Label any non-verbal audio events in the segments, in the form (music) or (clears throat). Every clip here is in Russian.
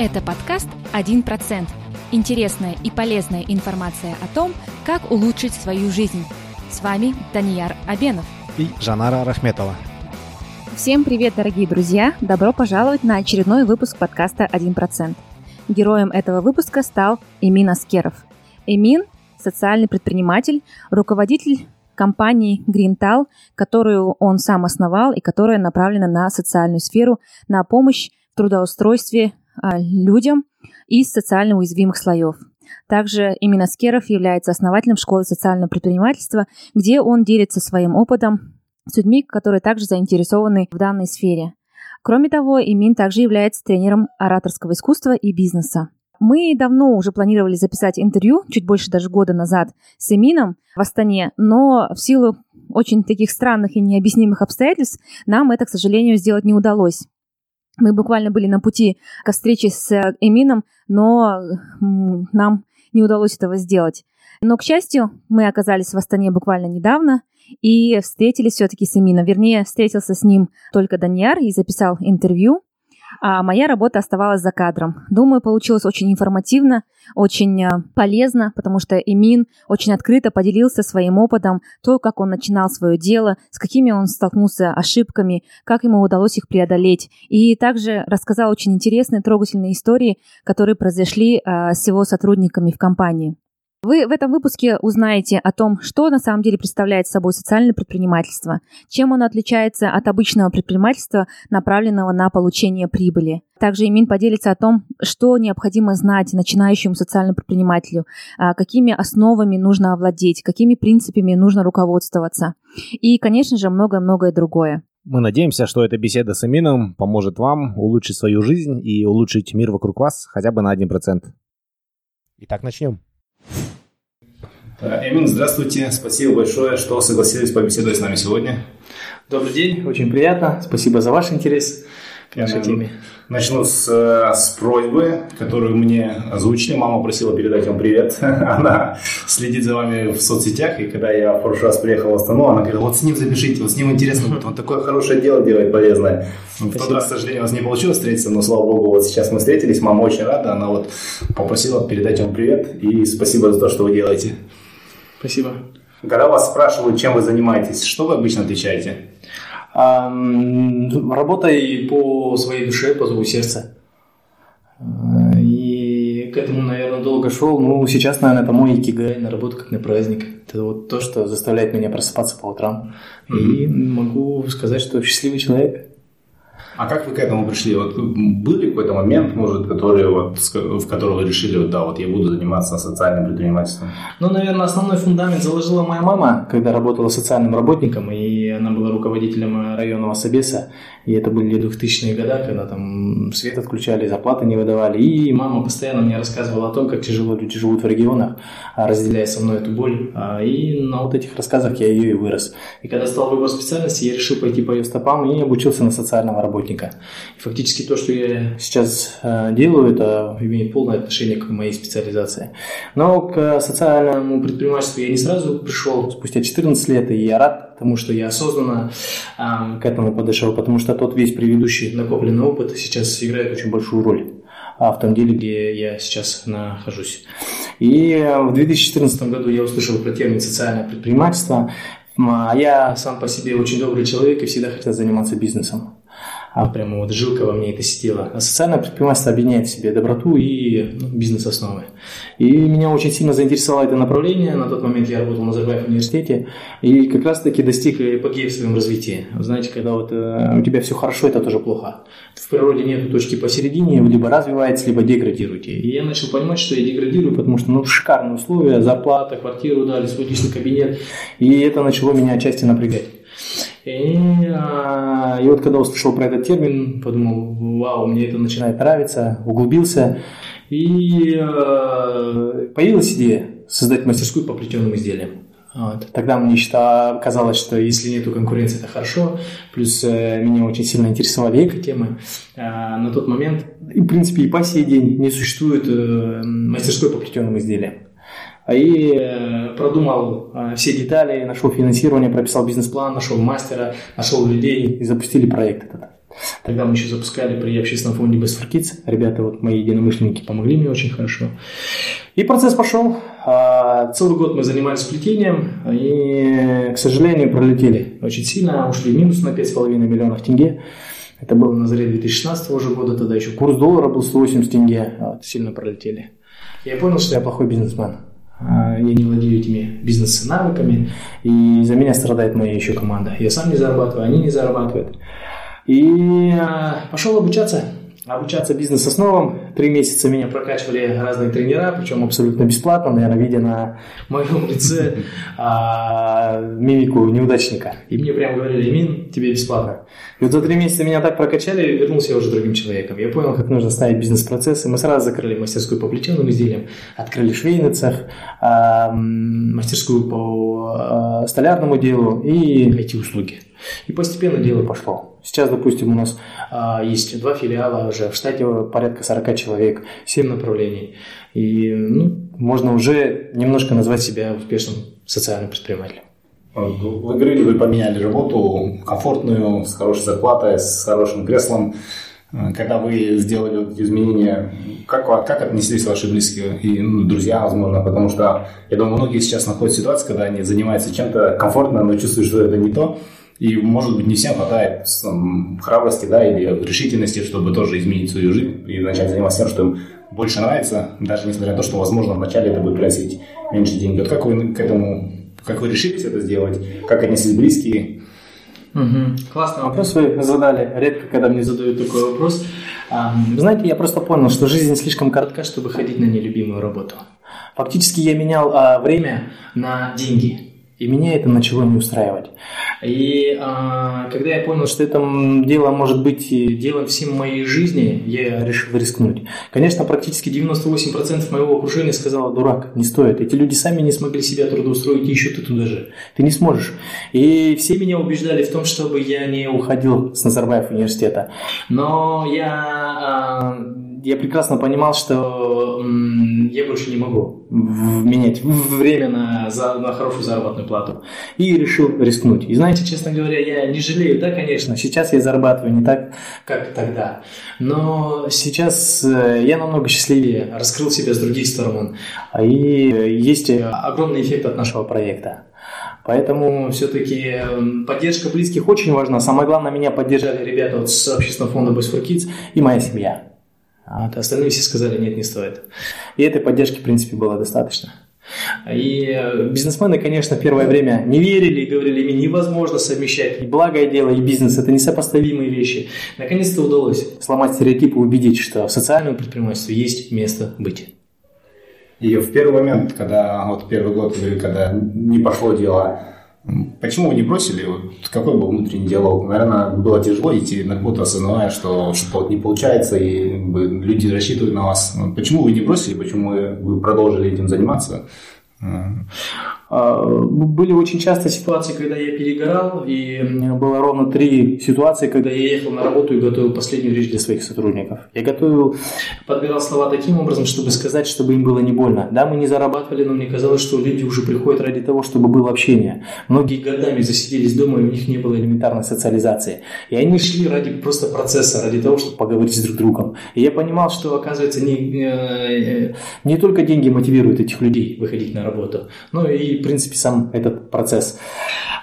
Это подкаст «1%». Интересная и полезная информация о том, как улучшить свою жизнь. С вами Данияр Абенов и Жанара Рахметова. Всем привет, дорогие друзья! Добро пожаловать на очередной выпуск подкаста «1%». Героем этого выпуска стал Эмин Аскеров. Эмин – социальный предприниматель, руководитель компании Greental, которую он сам основал и которая направлена на социальную сферу, на помощь в трудоустройстве людям из социально уязвимых слоев. Также именно Скеров является основателем школы социального предпринимательства, где он делится своим опытом с людьми, которые также заинтересованы в данной сфере. Кроме того, Имин также является тренером ораторского искусства и бизнеса. Мы давно уже планировали записать интервью, чуть больше даже года назад, с Эмином в Астане, но в силу очень таких странных и необъяснимых обстоятельств нам это, к сожалению, сделать не удалось. Мы буквально были на пути к встрече с э, Эмином, но нам не удалось этого сделать. Но, к счастью, мы оказались в Астане буквально недавно и встретились все-таки с Эмином. Вернее, встретился с ним только Даньяр и записал интервью а моя работа оставалась за кадром. Думаю, получилось очень информативно, очень э, полезно, потому что Эмин очень открыто поделился своим опытом, то, как он начинал свое дело, с какими он столкнулся ошибками, как ему удалось их преодолеть. И также рассказал очень интересные, трогательные истории, которые произошли э, с его сотрудниками в компании. Вы в этом выпуске узнаете о том, что на самом деле представляет собой социальное предпринимательство, чем оно отличается от обычного предпринимательства, направленного на получение прибыли. Также Имин поделится о том, что необходимо знать начинающему социальному предпринимателю, а, какими основами нужно овладеть, какими принципами нужно руководствоваться. И, конечно же, многое-многое другое. Мы надеемся, что эта беседа с Амином поможет вам улучшить свою жизнь и улучшить мир вокруг вас хотя бы на 1%. Итак, начнем. Эмин, здравствуйте. Спасибо большое, что согласились побеседовать с нами сегодня. Добрый день, очень приятно. Спасибо за ваш интерес к нашей теме. Начну с, э, с просьбы, которую мне озвучили. Мама просила передать вам привет. (laughs) Она следит за вами в соцсетях, и когда я в прошлый раз приехал в Астану, она говорит, вот с ним запишите, вот с ним интересно будет, он такое хорошее дело делает, полезное. В тот раз, к сожалению, у нас не получилось встретиться, но, слава богу, вот сейчас мы встретились, мама очень рада, она вот попросила передать вам привет, и спасибо за то, что вы делаете. Спасибо. Когда вас спрашивают, чем вы занимаетесь, что вы обычно отвечаете? Работай по своей душе, по зову сердца. И к этому, наверное, долго шел. Ну, сейчас, наверное, это мой икигай, на работу как на праздник. Это вот то, что заставляет меня просыпаться по утрам. Mm-hmm. И могу сказать, что счастливый человек. А как вы к этому пришли? Вот был ли какой-то момент, может, который вот, в котором вы решили, вот, да, вот я буду заниматься социальным предпринимательством? Ну, наверное, основной фундамент заложила моя мама, когда работала социальным работником, и она была руководителем районного собеса, и это были 2000-е годы, когда там свет отключали, зарплаты не выдавали, и мама постоянно мне рассказывала о том, как тяжело люди живут в регионах, а, разделяя со мной эту боль, а, и на вот этих рассказах я ее и вырос. И когда стал выбор специальности, я решил пойти по ее стопам и обучился на социального работника. И фактически то, что я сейчас э, делаю, это имеет полное отношение к моей специализации. Но к социальному предпринимательству я не сразу пришел, спустя 14 лет, и я рад тому, что я осознанно к этому подошел, потому что тот весь предыдущий накопленный опыт сейчас играет очень большую роль. А, в том деле, где я сейчас нахожусь. И в 2014 году я услышал про термин «социальное предпринимательство», а я сам по себе очень добрый человек и всегда хотел заниматься бизнесом а прямо вот жилка во мне это сидела. А социальное предпринимательство объединяет в себе доброту и ну, бизнес-основы. И меня очень сильно заинтересовало это направление. На тот момент я работал на Назарбаев университете и как раз-таки достиг эпогея в своем развитии. Знаете, когда вот э, у тебя все хорошо, это тоже плохо. В природе нет точки посередине, вы либо развиваетесь, либо деградируете. И я начал понимать, что я деградирую, потому что ну, шикарные условия, зарплата, квартиру дали, свой личный кабинет. И это начало меня отчасти напрягать. И, а, и вот когда услышал про этот термин, подумал, вау, мне это начинает нравиться, углубился. И э, появилась идея создать мастерскую по плетеным изделиям. Вот. Тогда мне считал, казалось, что если нету конкуренции, это хорошо. Плюс э, меня очень сильно интересовали эко-темы. А, на тот момент, и, в принципе, и по сей день не существует э, мастерской по плетеным изделиям и э, продумал э, все детали, нашел финансирование, прописал бизнес-план, нашел мастера, нашел людей и запустили проект этот. Тогда мы еще запускали при общественном фонде Best for Kids. Ребята, вот мои единомышленники помогли мне очень хорошо. И процесс пошел. А, целый год мы занимались плетением и, к сожалению, пролетели очень сильно. Ушли в минус на 5,5 миллионов тенге. Это было на заре 2016 уже года, тогда еще курс доллара был 180 тенге. Вот, сильно пролетели. Я понял, что я плохой бизнесмен. А, я не владею этими бизнес-навыками, и за меня страдает моя еще команда. Я сам не зарабатываю, они не зарабатывают. И а, пошел обучаться обучаться бизнес-основам. Три месяца меня прокачивали разные тренера, причем абсолютно бесплатно, наверное, видя на моем лице а, мимику неудачника. И мне прям говорили, Мин, тебе бесплатно. И вот за три месяца меня так прокачали, вернулся я уже другим человеком. Я понял, как нужно ставить бизнес-процессы. Мы сразу закрыли мастерскую по плетеным изделиям, открыли швейный цех, а, мастерскую по а, столярному делу и IT-услуги. И постепенно дело пошло. Сейчас, допустим, у нас а, есть два филиала уже, в штате порядка 40 человек, 7 направлений. И ну, можно уже немножко назвать себя успешным социальным предпринимателем. Вы говорили, вы поменяли работу комфортную, с хорошей зарплатой, с хорошим креслом. Когда вы сделали вот изменения, как, как отнеслись ваши близкие и ну, друзья, возможно, потому что я думаю, многие сейчас находятся в ситуации, когда они занимаются чем-то комфортно, но чувствуют, что это не то, и, может быть, не всем хватает там, храбрости да, или решительности, чтобы тоже изменить свою жизнь и начать заниматься тем, что им больше нравится, даже несмотря на то, что, возможно, вначале это будет приносить меньше денег. Вот как вы к этому, как вы решились это сделать, как отнеслись близкие? Угу. Классный вопрос вы задали. Редко, когда мне задают такой вопрос. Вы знаете, я просто понял, что жизнь слишком коротка, чтобы ходить на нелюбимую работу. Фактически я менял а, время на деньги. И меня это начало не устраивать. И а, когда я понял, что это дело может быть делом всем моей жизни, я решил рискнуть. Конечно, практически 98% моего окружения сказало, дурак, не стоит. Эти люди сами не смогли себя трудоустроить, и еще ты туда же. Ты не сможешь. И все меня убеждали в том, чтобы я не уходил с Назарбаев университета. Но я, а, я прекрасно понимал, что я больше не могу менять время на, за, на хорошую заработную плату. И решил рискнуть. И знаете, честно говоря, я не жалею, да, конечно, сейчас я зарабатываю не так, как тогда. Но сейчас э, я намного счастливее, раскрыл себя с других сторон. И есть огромный эффект от нашего проекта. Поэтому все-таки поддержка близких очень важна. Самое главное, меня поддержали ребята вот с общественного фонда Boys for Kids и моя семья. А остальные все сказали, нет, не стоит. И этой поддержки, в принципе, было достаточно. И э, бизнесмены, конечно, первое время не верили и говорили, им невозможно совмещать и благое дело, и бизнес. Это несопоставимые вещи. Наконец-то удалось сломать стереотипы и убедить, что в социальном предпринимательстве есть место быть. И в первый момент, когда вот первый год, когда не пошло дело, Почему вы не бросили? Вот какой был внутренний диалог? Наверное, было тяжело идти на работу, осознавая, что что-то не получается, и люди рассчитывают на вас. Почему вы не бросили? Почему вы продолжили этим заниматься? А, были очень часто ситуации, когда я перегорал, и было ровно три ситуации, когда я ехал на работу и готовил последнюю речь для своих сотрудников. Я готовил, подбирал слова таким образом, чтобы сказать, чтобы им было не больно. Да, мы не зарабатывали, но мне казалось, что люди уже приходят ради того, чтобы было общение. Многие годами засиделись дома, и у них не было элементарной социализации. И они шли ради просто процесса, ради того, чтобы поговорить с друг другом. И я понимал, что, оказывается, не, э, не только деньги мотивируют этих людей выходить на работу, но и в принципе, сам этот процесс.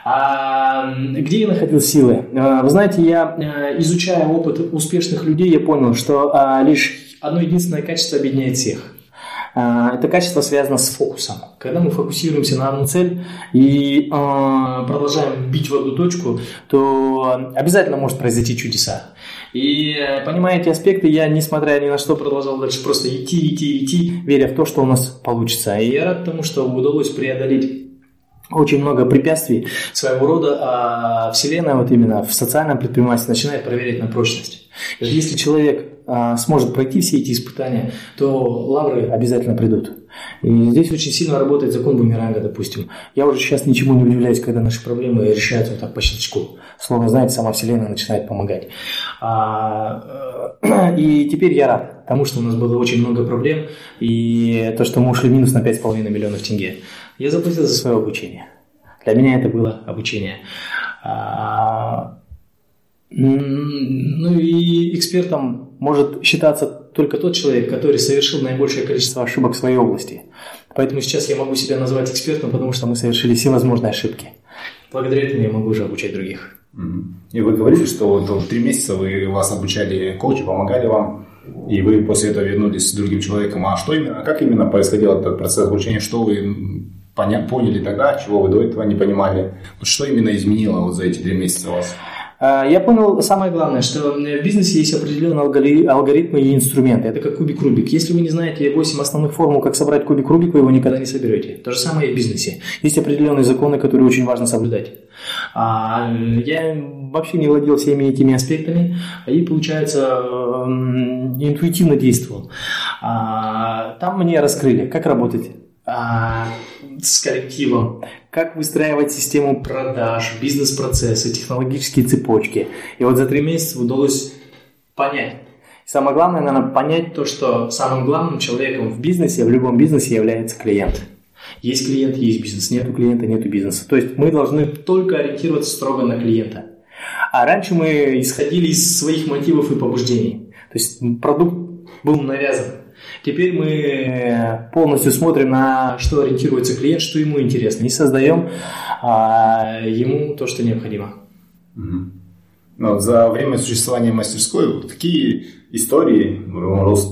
А, где я находил силы? А, вы знаете, я, э, изучая опыт успешных людей, я понял, что а, лишь одно единственное качество объединяет всех. А, это качество связано с фокусом. Когда мы фокусируемся на одну цель и продолжаем бить в одну точку, то обязательно может произойти чудеса. И э, понимая эти аспекты, я, несмотря ни на что, продолжал дальше просто идти, идти, идти, веря в то, что у нас получится. И я рад тому, что удалось преодолеть очень много препятствий своего рода, а Вселенная вот именно в социальном предпринимательстве начинает проверять на прочность. Если человек а, сможет пройти все эти испытания, то лавры обязательно придут. И здесь очень сильно работает закон бумеранга, допустим. Я уже сейчас ничему не удивляюсь, когда наши проблемы решаются вот так по щелчку. Словно, знаете, сама Вселенная начинает помогать. А, э, (clears throat) и теперь я рад тому, что у нас было очень много проблем, и то, что мы ушли минус на 5,5 миллионов тенге. Я заплатил за свое обучение. Для меня это было обучение. А, Ну и экспертом может считаться только тот человек, который совершил наибольшее количество ошибок в своей области. Поэтому сейчас я могу себя назвать экспертом, потому что мы совершили все возможные ошибки. Благодаря этому я могу уже обучать других. И вы говорили, что вот три месяца вы вас обучали коучи, помогали вам, и вы после этого вернулись с другим человеком. А что именно, как именно происходил этот процесс обучения? Что вы поня- поняли тогда, чего вы до этого не понимали? Что именно изменило вот за эти три месяца у вас? А, я понял самое главное, что в бизнесе есть определенные алгоритмы и инструменты. Это как кубик Рубик. Если вы не знаете 8 основных формул, как собрать кубик Рубик, вы его никогда не соберете. То же самое и в бизнесе. Есть определенные законы, которые очень важно соблюдать. А я вообще не владел всеми этими аспектами и, получается, интуитивно действовал. А, там мне раскрыли, как работать с коллективом, как выстраивать систему продаж, бизнес-процессы, технологические цепочки. И вот за три месяца удалось понять. самое главное, наверное, понять то, что самым главным человеком в бизнесе, в любом бизнесе является клиент. Есть клиент, есть бизнес. Нету клиента, нету бизнеса. То есть мы должны только ориентироваться строго на клиента. А раньше мы исходили из своих мотивов и побуждений. То есть продукт был навязан. Теперь мы полностью смотрим на что ориентируется клиент, что ему интересно, и создаем а, ему то, что необходимо. Угу. Ну, за время существования мастерской, какие истории,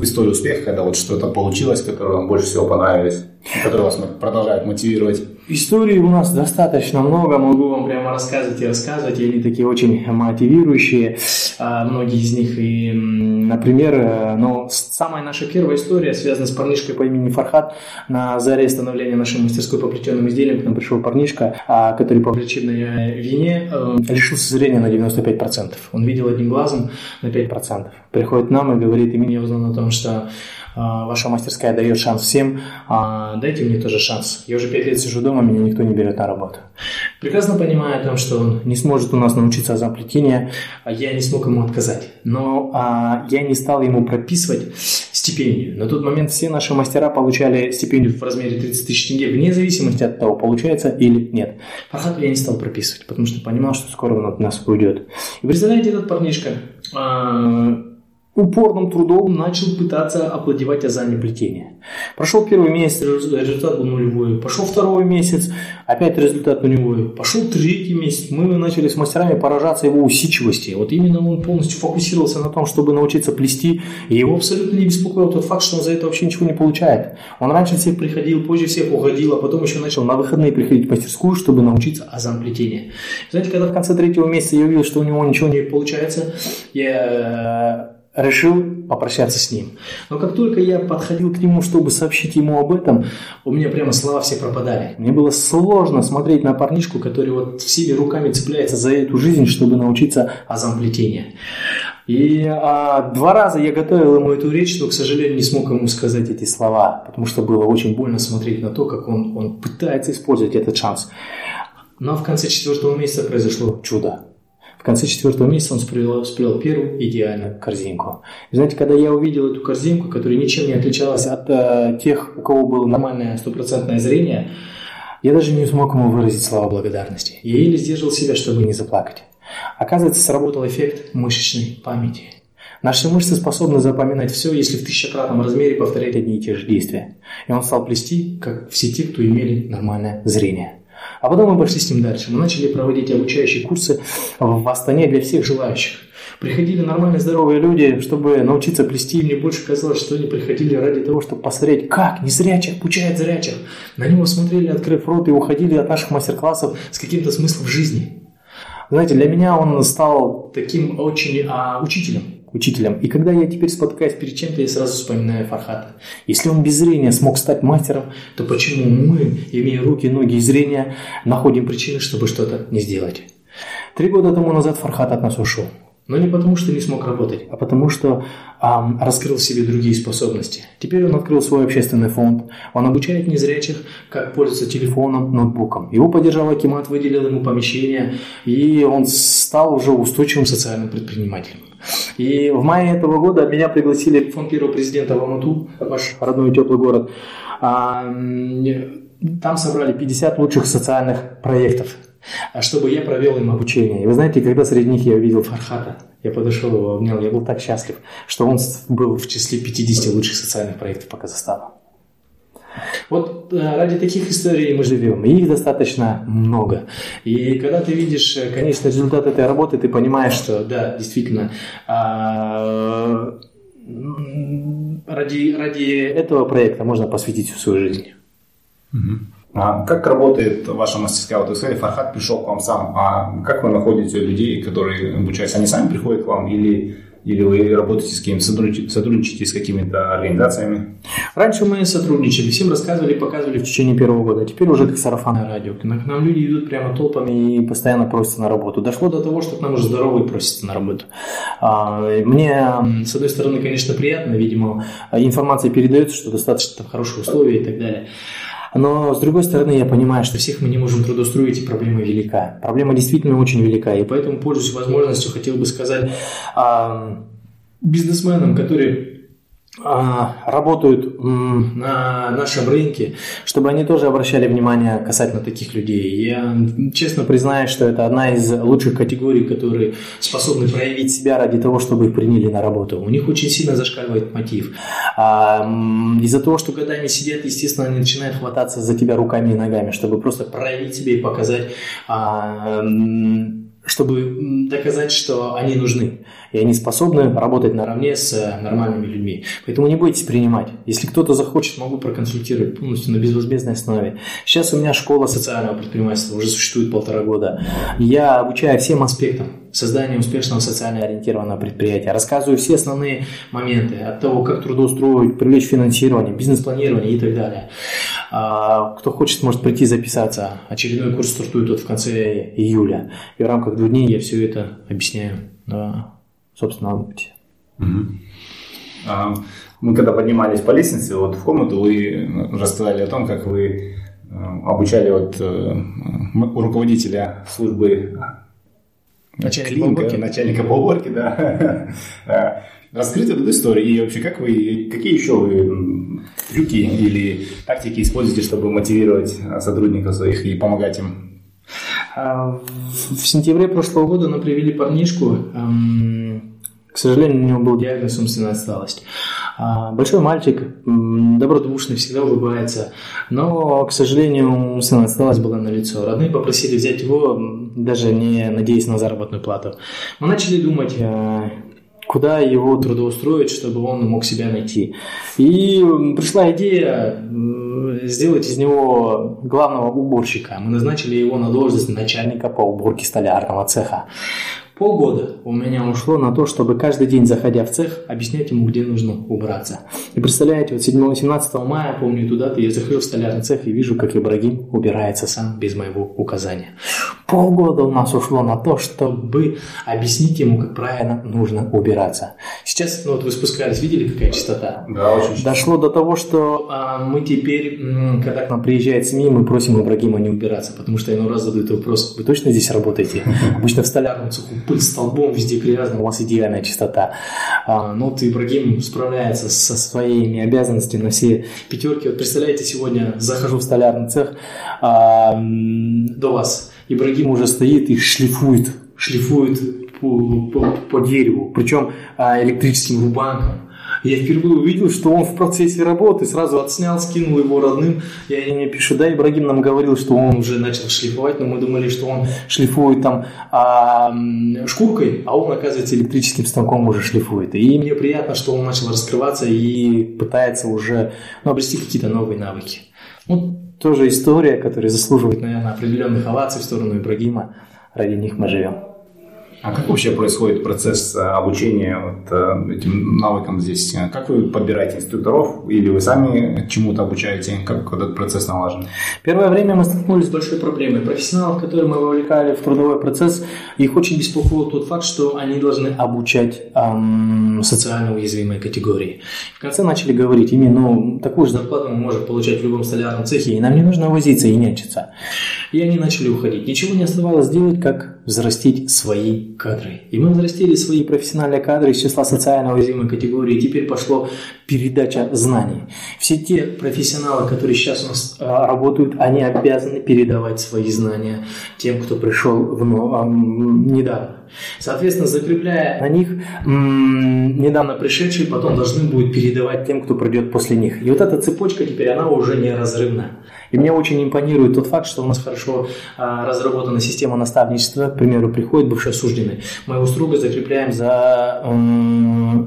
истории успеха, когда вот что-то получилось, которое вам больше всего понравилось, которые вас продолжают мотивировать? Историй у нас достаточно много, могу вам прямо рассказывать и рассказывать, и они такие очень мотивирующие, а, многие из них. И, например, э, ну, самая наша первая история связана с парнишкой по имени Фархат. На заре становления нашей мастерской по плетеным изделиям к нам пришел парнишка, а, который по причинной вине э, лишился зрения на 95%. Он видел одним глазом на 5%. Приходит к нам и говорит, и меня узнал о том, что ваша мастерская дает шанс всем, а, дайте мне тоже шанс. Я уже пять лет сижу дома, меня никто не берет на работу. Прекрасно понимая о том, что он не сможет у нас научиться азам плетения, а я не смог ему отказать. Но я не стал ему прописывать стипендию. На тот момент все наши мастера получали стипендию в размере 30 тысяч тенге, вне зависимости от того, получается или нет. Фархату я не стал прописывать, потому что понимал, что скоро он от нас уйдет. И представляете, этот парнишка упорным трудом начал пытаться овладевать азами плетения. Прошел первый месяц, результат был нулевой. Пошел второй месяц, опять результат нулевой. Пошел третий месяц, мы начали с мастерами поражаться его усидчивости. Вот именно он полностью фокусировался на том, чтобы научиться плести, и его абсолютно не беспокоил тот факт, что он за это вообще ничего не получает. Он раньше всех приходил, позже всех уходил, а потом еще начал на выходные приходить в мастерскую, чтобы научиться азам плетения. Знаете, когда в конце третьего месяца я увидел, что у него ничего не получается, я решил попрощаться с ним. Но как только я подходил к нему, чтобы сообщить ему об этом, у меня прямо слова все пропадали. Мне было сложно смотреть на парнишку, который вот всеми руками цепляется за эту жизнь, чтобы научиться азам плетения. И а, два раза я готовил ему эту речь, но, к сожалению, не смог ему сказать эти слова, потому что было очень больно смотреть на то, как он, он пытается использовать этот шанс. Но в конце четвертого месяца произошло чудо. В конце четвертого месяца он спрел, спрел первую идеальную корзинку. И знаете, когда я увидел эту корзинку, которая ничем не отличалась от э, тех, у кого было нормальное стопроцентное зрение, я даже не смог ему выразить слова благодарности. Я еле сдерживал себя, чтобы не заплакать. Оказывается, сработал эффект мышечной памяти. Наши мышцы способны запоминать все, если в тысячекратном размере повторять одни и те же действия. И он стал плести, как все те, кто имели нормальное зрение. А потом мы пошли с ним дальше. Мы начали проводить обучающие курсы в Астане для всех желающих. Приходили нормальные здоровые люди, чтобы научиться плести. И мне больше казалось, что они приходили ради того, чтобы посмотреть, как незрячих обучает зрячих. На него смотрели, открыв рот, и уходили от наших мастер-классов с каким-то смыслом в жизни. Знаете, для меня он стал таким очень а, учителем учителем. И когда я теперь спотыкаюсь перед чем-то, я сразу вспоминаю Фархата. Если он без зрения смог стать мастером, то почему мы, имея руки, ноги и зрение, находим причины, чтобы что-то не сделать? Три года тому назад Фархат от нас ушел. Но не потому, что не смог работать, а потому, что а, раскрыл в себе другие способности. Теперь он открыл свой общественный фонд. Он обучает незрячих, как пользоваться телефоном, ноутбуком. Его поддержал Акимат, выделил ему помещение, и он стал уже устойчивым социальным предпринимателем. И в мае этого года меня пригласили в фонд первого президента в Алмату, ваш родной теплый город. Там собрали 50 лучших социальных проектов. А чтобы я провел им обучение. И вы знаете, когда среди них я увидел Фархата, я подошел его, обнял, я был так счастлив, что он был в числе 50 лучших социальных проектов по Казахстану. Вот э, ради таких историй мы живем, и их достаточно много. И когда ты видишь э, конечный результат этой работы, ты понимаешь, что да, действительно, а, ради, ради этого проекта можно посвятить всю свою жизнь. А как работает ваша мастерская? Вот вы сказали, Фархат пришел к вам сам. А как вы находите людей, которые обучаются? Они сами приходят к вам или или вы работаете с кем-то, сотрудничаете с какими-то организациями? Раньше мы сотрудничали, всем рассказывали, показывали в течение первого года. Теперь уже как сарафанное радио. К нам люди идут прямо толпами и постоянно просятся на работу. Дошло до того, что к нам уже здоровые просятся на работу. А, мне, с одной стороны, конечно, приятно, видимо, информация передается, что достаточно там хорошие условия и так далее. Но, с другой стороны, я понимаю, что всех мы не можем трудоустроить, и проблема велика. Проблема действительно очень велика. И поэтому, пользуясь возможностью, хотел бы сказать а, бизнесменам, которые работают на нашем рынке, чтобы они тоже обращали внимание касательно таких людей. Я честно признаюсь, что это одна из лучших категорий, которые способны проявить себя ради того, чтобы их приняли на работу. У них очень сильно зашкаливает мотив. А, из-за того, что годами сидят, естественно, они начинают хвататься за тебя руками и ногами, чтобы просто проявить себя и показать а, чтобы доказать, что они нужны, и они способны работать наравне с э, нормальными людьми. Поэтому не бойтесь принимать. Если кто-то захочет, могу проконсультировать полностью на безвозмездной основе. Сейчас у меня школа социального предпринимательства уже существует полтора года. Я обучаю всем аспектам создания успешного социально ориентированного предприятия. Рассказываю все основные моменты от того, как трудоустроить, привлечь финансирование, бизнес-планирование и так далее. А, кто хочет, может прийти записаться. Очередной курс стартует вот в конце июля. И в рамках двух дней я все это объясняю на собственном опыте. Угу. Мы когда поднимались по лестнице, вот в комнату вы рассказали о том, как вы э, обучали вот э, руководителя службы Начальника Клинка, по уборке. Начальника по уборке, да. (laughs) Раскрыть эту историю и вообще как вы, какие еще вы трюки или тактики используете, чтобы мотивировать сотрудников своих и помогать им? А, в сентябре прошлого года нам привели парнишку. К сожалению, у него был диагноз умственная отсталость. А, большой мальчик, добродушный, всегда улыбается, но, к сожалению, умственная отсталость была на лицо. Родные попросили взять его, даже не надеясь на заработную плату. Мы начали думать, а, куда его трудоустроить, чтобы он мог себя найти. И пришла идея сделать из него главного уборщика. Мы назначили его на должность начальника по уборке столярного цеха. Полгода у меня ушло на то, чтобы каждый день, заходя в цех, объяснять ему, где нужно убраться. И представляете, вот 7-17 мая, помню туда дату, я захожу в столярный цех и вижу, как Ибрагим убирается сам без моего указания. Полгода у нас ушло на то, чтобы объяснить ему, как правильно нужно убираться. Сейчас, ну вот вы спускались, видели, какая частота? Да, очень Дошло до того, что а, мы теперь, когда к нам приезжает СМИ, мы просим Ибрагима не убираться, потому что иной раз задают вопрос, вы точно здесь работаете? Обычно в столярном цеху пыль столбом, везде грязно, у вас идеальная чистота. А, ну, вот Ибрагим справляется со своими обязанностями на все пятерки. Вот представляете, сегодня захожу в столярный цех а, до вас. Ибрагим уже стоит и шлифует, шлифует по, по, по дереву, причем а, электрическим рубанком. Я впервые увидел, что он в процессе работы сразу отснял, скинул его родным. И они мне пишут, да, Ибрагим нам говорил, что он уже начал шлифовать, но мы думали, что он шлифует там а, шкуркой, а он, оказывается, электрическим станком уже шлифует. И мне приятно, что он начал раскрываться и пытается уже ну, обрести какие-то новые навыки. Ну, тоже история, которая заслуживает, наверное, определенных оваций в сторону Ибрагима. Ради них мы живем. А как вообще происходит процесс э, обучения вот, э, этим навыкам здесь? Как вы подбираете инструкторов или вы сами чему-то обучаете? Как этот процесс налажен? Первое время мы столкнулись с большой проблемой. Профессионалов, которые мы вовлекали в трудовой процесс, их очень беспокоил тот факт, что они должны обучать эм, социально уязвимые категории. В конце начали говорить, именно ну, такую же зарплату мы можем получать в любом столярном цехе, и нам не нужно возиться и нянчиться. И они начали уходить. Ничего не оставалось делать, как взрастить свои кадры. И мы взрастили свои профессиональные кадры из числа социально уязвимой категории. И теперь пошло передача знаний. Все те профессионалы, которые сейчас у нас а, работают, они обязаны передавать свои знания тем, кто пришел в, ну, недавно. Соответственно, закрепляя на них, недавно пришедшие потом должны будут передавать тем, кто придет после них. И вот эта цепочка теперь, она уже неразрывна. И мне очень импонирует тот факт, что у нас хорошо а, разработана система наставничества. К примеру, приходит бывший осужденный. Мы его строго закрепляем за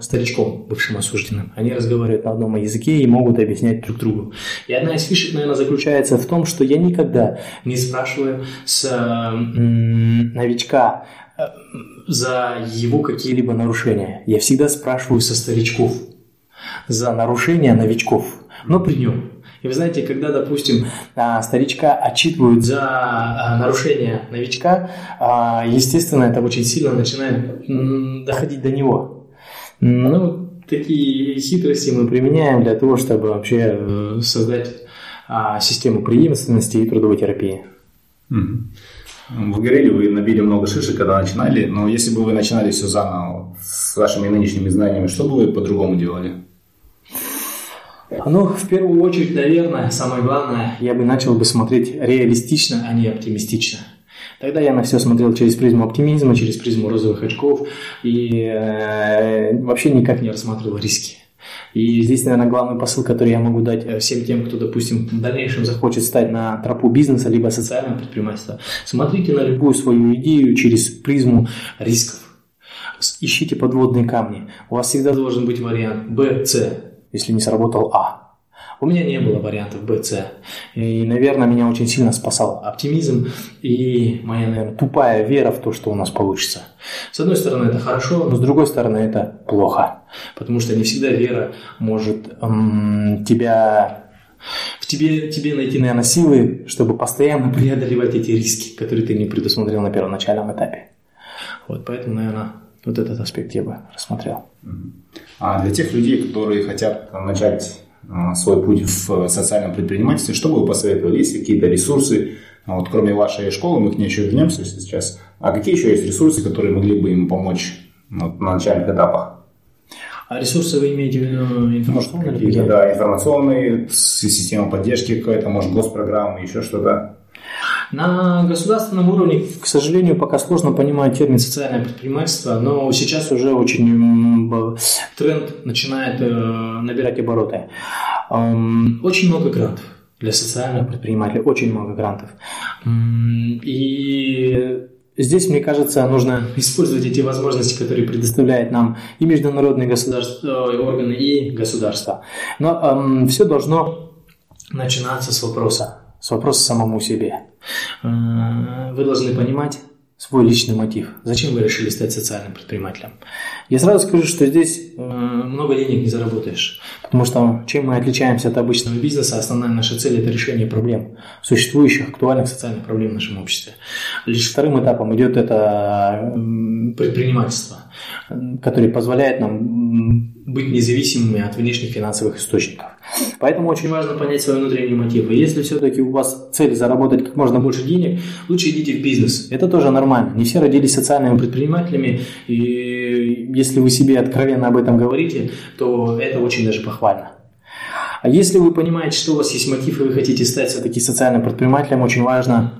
старичком, бывшим осужденным. Они разговаривают на одном языке и могут объяснять друг другу. И одна из фишек, наверное, заключается в том, что я никогда не спрашиваю с новичка за его какие-либо нарушения. Я всегда спрашиваю со старичков за нарушения новичков, но при нем. И вы знаете, когда, допустим, а, старичка отчитывают за а, нарушение новичка, а, естественно, это очень сильно начинает доходить до него. Ну, такие хитрости мы применяем для того, чтобы вообще э, создать систему преемственности и трудовой терапии. Вы говорили, вы набили много шишек, когда начинали, но если бы вы начинали все заново с вашими нынешними знаниями, что бы вы по-другому делали? Ну, в первую очередь, наверное, самое главное, я бы начал бы смотреть реалистично, а не оптимистично. Тогда я на все смотрел через призму оптимизма, через призму розовых очков и э, вообще никак не рассматривал риски. И здесь, наверное, главный посыл, который я могу дать э, всем тем, кто, допустим, в дальнейшем захочет стать на тропу бизнеса либо социального предпринимательства. Смотрите на любую свою идею через призму рисков. Ищите подводные камни. У вас всегда должен быть вариант Б, С если не сработал А. У меня не было вариантов Б, С. И, наверное, меня очень сильно спасал оптимизм и моя, наверное, тупая вера в то, что у нас получится. С одной стороны, это хорошо, но с другой стороны, это плохо. Потому что не всегда вера может эм, тебя в тебе, тебе найти, наверное, силы, чтобы постоянно преодолевать эти риски, которые ты не предусмотрел на первоначальном этапе. Вот, поэтому, наверное, вот этот аспект я бы рассмотрел. А для тех людей, которые хотят начать свой путь в социальном предпринимательстве, что бы вы посоветовали? Есть какие-то ресурсы, а вот кроме вашей школы, мы к ней еще вернемся сейчас, а какие еще есть ресурсы, которые могли бы им помочь вот, на начальных этапах? А ресурсы вы имеете в виду информационные? Да, информационные, система поддержки какая-то, может, госпрограммы, еще что-то. На государственном уровне, к сожалению, пока сложно понимать термин социальное предпринимательство, но сейчас уже очень тренд начинает э, набирать обороты. Очень много грантов для социальных предпринимателей, очень много грантов. И Здесь, мне кажется, нужно использовать эти возможности, которые предоставляют нам и международные государства, э, органы, и государства. Но эм, все должно начинаться с вопроса с вопроса самому себе. Э, вы должны понимать свой личный мотив. Зачем вы решили стать социальным предпринимателем? Я сразу скажу, что здесь э, много денег не заработаешь. Потому что чем мы отличаемся от обычного бизнеса, основная наша цель – это решение проблем, существующих актуальных социальных проблем в нашем обществе. Лишь вторым этапом идет это предпринимательство, которое позволяет нам быть независимыми от внешних финансовых источников. Поэтому очень важно понять свои внутренние мотивы. Если все-таки у вас цель заработать как можно больше денег, лучше идите в бизнес. Это тоже нормально. Не все родились социальными предпринимателями, и если вы себе откровенно об этом говорите, то это очень даже похвально. А если вы понимаете, что у вас есть мотив, и вы хотите стать все-таки социальным предпринимателем, очень важно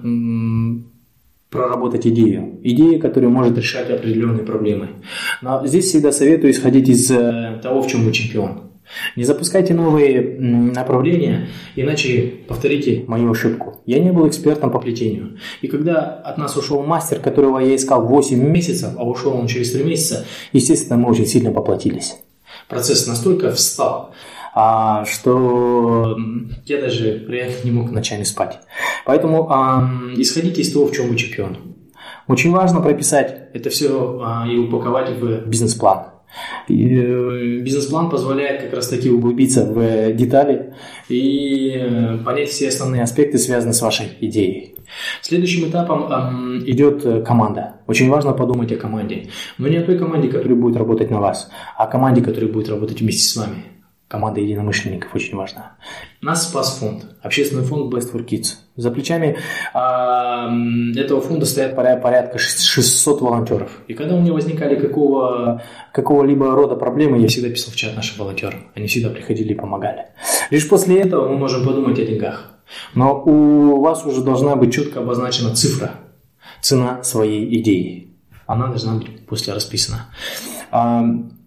проработать идею. Идею, которая может решать определенные проблемы. Но здесь всегда советую исходить из э, того, в чем вы чемпион. Не запускайте новые направления, иначе повторите мою ошибку. Я не был экспертом по плетению. И когда от нас ушел мастер, которого я искал 8 месяцев, а ушел он через 3 месяца, естественно, мы очень сильно поплатились. Процесс настолько встал, а, что я даже реально не мог ночами спать. Поэтому а, исходите из того, в чем вы чемпион. Очень важно прописать это все а, и упаковать в бизнес-план. И бизнес-план позволяет как раз таки углубиться в детали и э, понять все основные аспекты, связанные с вашей идеей. Следующим этапом идет команда. Очень важно подумать о команде. Но не о той команде, которая будет работать на вас, а о команде, которая будет работать вместе с вами. Команда единомышленников очень важна. Нас спас фонд, общественный фонд Best for Kids. За плечами э, этого фонда стоят порядка 600 волонтеров. И когда у меня возникали какого, какого-либо рода проблемы, я всегда писал в чат нашим волонтерам. Они всегда приходили и помогали. Лишь после этого мы можем подумать о деньгах. Но у вас уже должна быть четко обозначена цифра, цена своей идеи. Она должна быть после расписана.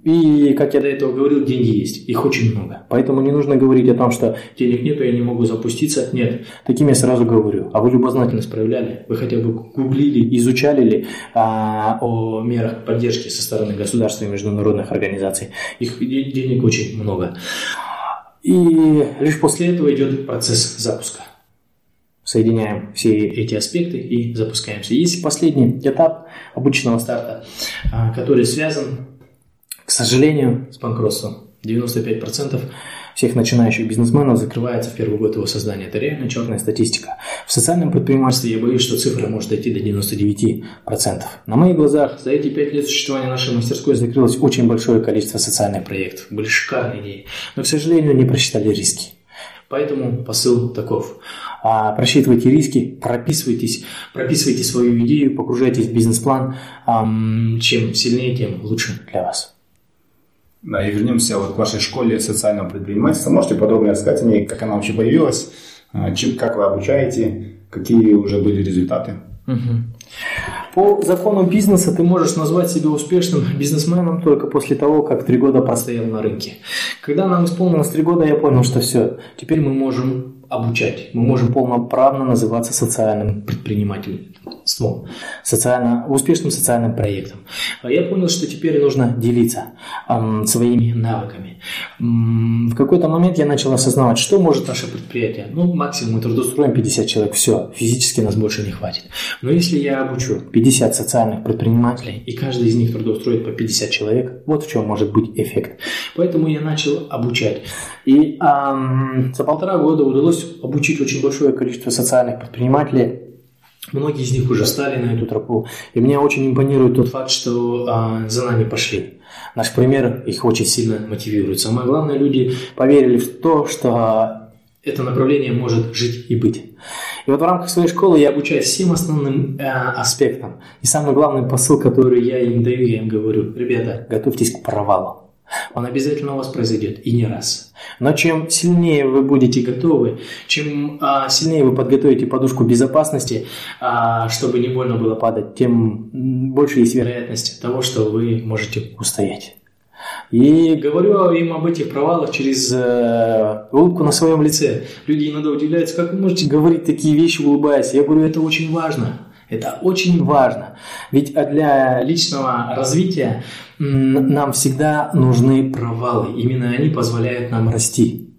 И, как я до этого говорил, деньги есть. Их очень много. Поэтому не нужно говорить о том, что денег нет, я не могу запуститься. Нет. Таким я сразу говорю. А вы любознательность проявляли? Вы хотя бы гуглили, изучали ли а, о мерах поддержки со стороны государства и международных организаций? Их денег очень много. И лишь после этого идет процесс запуска. Соединяем все эти аспекты и запускаемся. Есть последний этап обычного старта, а, который связан к сожалению, с банкротством 95% всех начинающих бизнесменов закрывается в первый год его создания. Это реально черная статистика. В социальном предпринимательстве я боюсь, что цифра может дойти до 99%. На моих глазах за эти 5 лет существования нашей мастерской закрылось очень большое количество социальных проектов. Были шикарные идеи, но, к сожалению, не просчитали риски. Поэтому посыл таков. А, просчитывайте риски, прописывайтесь, прописывайте свою идею, погружайтесь в бизнес-план. Чем сильнее, тем лучше для вас. Да, и вернемся вот к вашей школе социального предпринимательства. Можете подробнее рассказать о ней, как она вообще появилась, а, чем, как вы обучаете, какие уже были результаты? По закону бизнеса ты можешь назвать себя успешным (laughs) бизнесменом только после того, как три года простоял на рынке. Когда нам исполнилось три года, я понял, что все, теперь мы можем обучать. Мы можем полноправно называться социальным предпринимательством, социально, успешным социальным проектом. А я понял, что теперь нужно делиться эм, своими навыками. Эм, в какой-то момент я начал осознавать, что может наше предприятие. Ну, максимум мы трудоустроим 50 человек, все, физически нас больше не хватит. Но если я обучу 50 социальных предпринимателей, и каждый из них трудоустроит по 50 человек, вот в чем может быть эффект. Поэтому я начал обучать. И эм, за полтора года удалось обучить очень большое количество социальных предпринимателей. Многие из них уже стали на эту тропу. И меня очень импонирует тот факт, что э, за нами пошли. Наш пример их очень сильно мотивирует. Самое главное, люди поверили в то, что это направление может жить и быть. И вот в рамках своей школы я обучаюсь всем основным э, аспектам. И самый главный посыл, который я им даю, я им говорю, ребята, готовьтесь к провалу. Он обязательно у вас произойдет, и не раз. Но чем сильнее вы будете готовы, чем а, сильнее вы подготовите подушку безопасности, а, чтобы не больно было падать, тем больше есть вероятность того, что вы можете устоять. И говорю им об этих провалах через э, улыбку на своем лице. Люди иногда удивляются, как вы можете говорить такие вещи, улыбаясь. Я говорю, это очень важно. Это очень важно. Ведь для личного развития нам всегда нужны провалы. Именно они позволяют нам расти.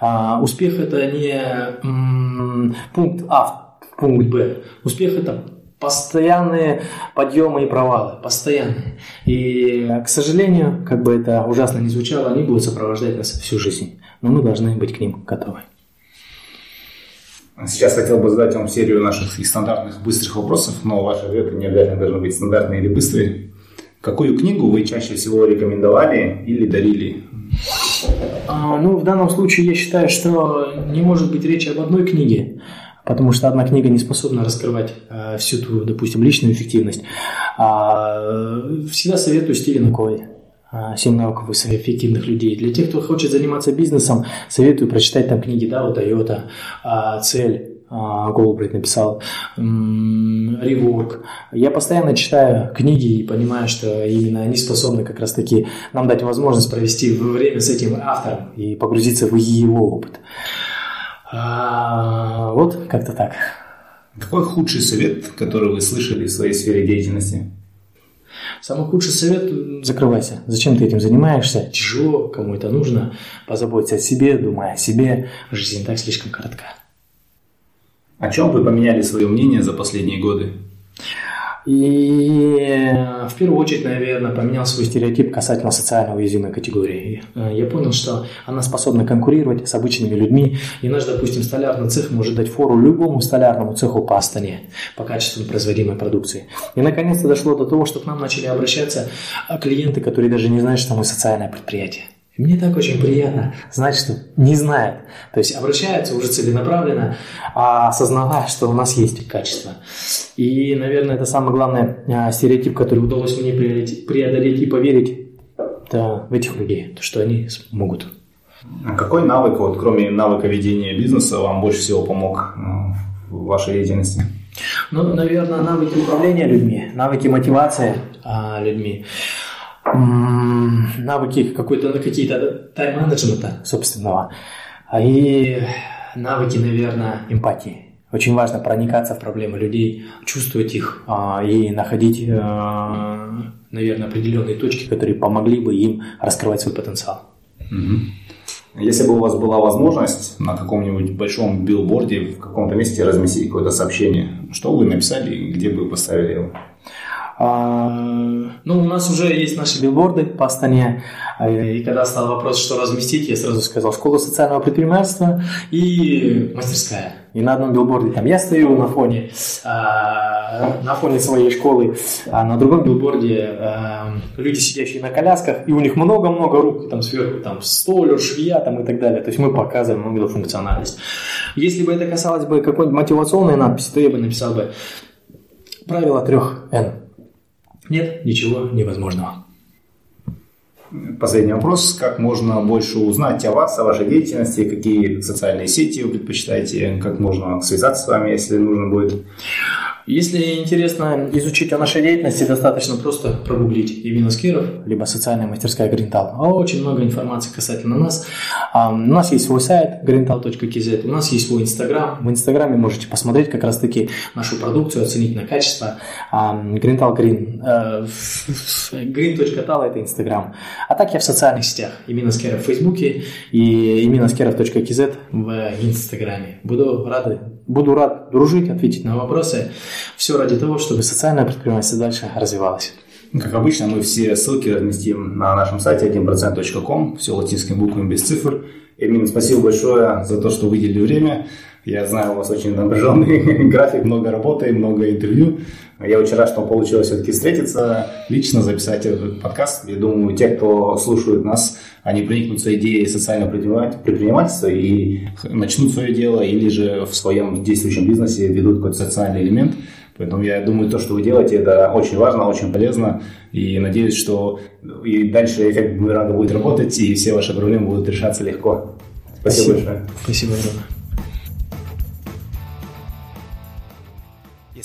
А, успех это не пункт А, пункт Б. Успех это постоянные подъемы и провалы, постоянные. И, к сожалению, как бы это ужасно не звучало, они будут сопровождать нас всю жизнь. Но мы должны быть к ним готовы. Сейчас хотел бы задать вам серию наших стандартных быстрых вопросов, но ваши ответы не обязательно должны быть стандартные или быстрые. Какую книгу вы чаще всего рекомендовали или дарили? А, ну, в данном случае я считаю, что не может быть речи об одной книге, потому что одна книга не способна раскрывать э, всю твою, допустим, личную эффективность. А, всегда советую Стивена Кови. А, «Семь навыков эффективных людей». Для тех, кто хочет заниматься бизнесом, советую прочитать там книги да, вот Toyota, а, «Цель», а, Голубрейт написал, Rework. Я постоянно читаю книги и понимаю, что именно они способны как раз-таки нам дать возможность провести время с этим автором и погрузиться в его опыт. Вот как-то так. Какой худший совет, который вы слышали в своей сфере деятельности? Самый худший совет – закрывайся. Зачем ты этим занимаешься? Тяжело, кому это нужно. Позаботься о себе, думай о себе. Жизнь так слишком коротка. О чем вы поменяли свое мнение за последние годы? И э, в первую очередь, наверное, поменял свой стереотип касательно социально уязвимой категории. Э, я понял, что она способна конкурировать с обычными людьми, и наш, допустим, столярный цех может дать фору любому столярному цеху по Астане по качеству производимой продукции. И наконец-то дошло до того, что к нам начали обращаться клиенты, которые даже не знают, что мы социальное предприятие. И мне так очень приятно знать, что не знает. То есть обращается уже целенаправленно, а осознавая, что у нас есть качество. И, наверное, это самый главный а, стереотип, который удалось мне преодолеть и поверить да, в этих людей, то, что они смогут. А какой навык, вот, кроме навыка ведения бизнеса, вам больше всего помог э, в вашей деятельности? Ну, наверное, навыки управления людьми, навыки мотивации а, людьми, навыки какой-то, какие-то тайм-менеджмента собственного, а и навыки, наверное, эмпатии. Очень важно проникаться в проблемы людей, чувствовать их а, и находить, а, наверное, определенные точки, которые помогли бы им раскрывать свой потенциал. Угу. Если бы у вас была возможность на каком-нибудь большом билборде в каком-то месте разместить какое-то сообщение, что бы вы написали и где бы поставили его? Ну, у нас уже есть наши билборды по Астане. А, и когда стал вопрос, что разместить, я сразу сказал школа социального предпринимательства и мастерская. И на одном билборде там я стою на фоне, а, на фоне своей школы, а на другом билборде а, люди, сидящие на колясках, и у них много-много рук, там сверху там столер, швея там и так далее. То есть мы показываем многофункциональность. Если бы это касалось бы какой-нибудь мотивационной надписи, то я бы написал бы правило трех N. Нет ничего невозможного. Последний вопрос. Как можно больше узнать о вас, о вашей деятельности, какие социальные сети вы предпочитаете, как можно связаться с вами, если нужно будет? Если интересно изучить о нашей деятельности, достаточно просто прогуглить Евгений Скиров, либо социальная мастерская Гринтал. Очень много информации касательно нас. У нас есть свой сайт greental.kz, у нас есть свой инстаграм. В инстаграме можете посмотреть как раз-таки нашу продукцию, оценить на качество. Greental Green, green.tal это инстаграм. А так я в социальных сетях. Именно Скеров в фейсбуке и именно скеров.kz в инстаграме. Буду рад, буду рад дружить, ответить на вопросы. Все ради того, чтобы социальное предпринимательство дальше развивалось. Как обычно, мы все ссылки разместим на нашем сайте 1%.com, все латинскими буквами без цифр. Эмин, спасибо большое за то, что выделили время. Я знаю, у вас очень напряженный (laughs) график, много работы, много интервью. Я очень рад, что получилось все-таки встретиться, лично записать этот подкаст. Я думаю, те, кто слушают нас, они проникнутся идеей социального предпринимательства и начнут свое дело, или же в своем действующем бизнесе ведут какой-то социальный элемент. Поэтому я думаю, то, что вы делаете, это очень важно, очень полезно. И надеюсь, что и дальше эффект бумеранга будет работать, и все ваши проблемы будут решаться легко. Спасибо, Спасибо. большое. Спасибо огромное.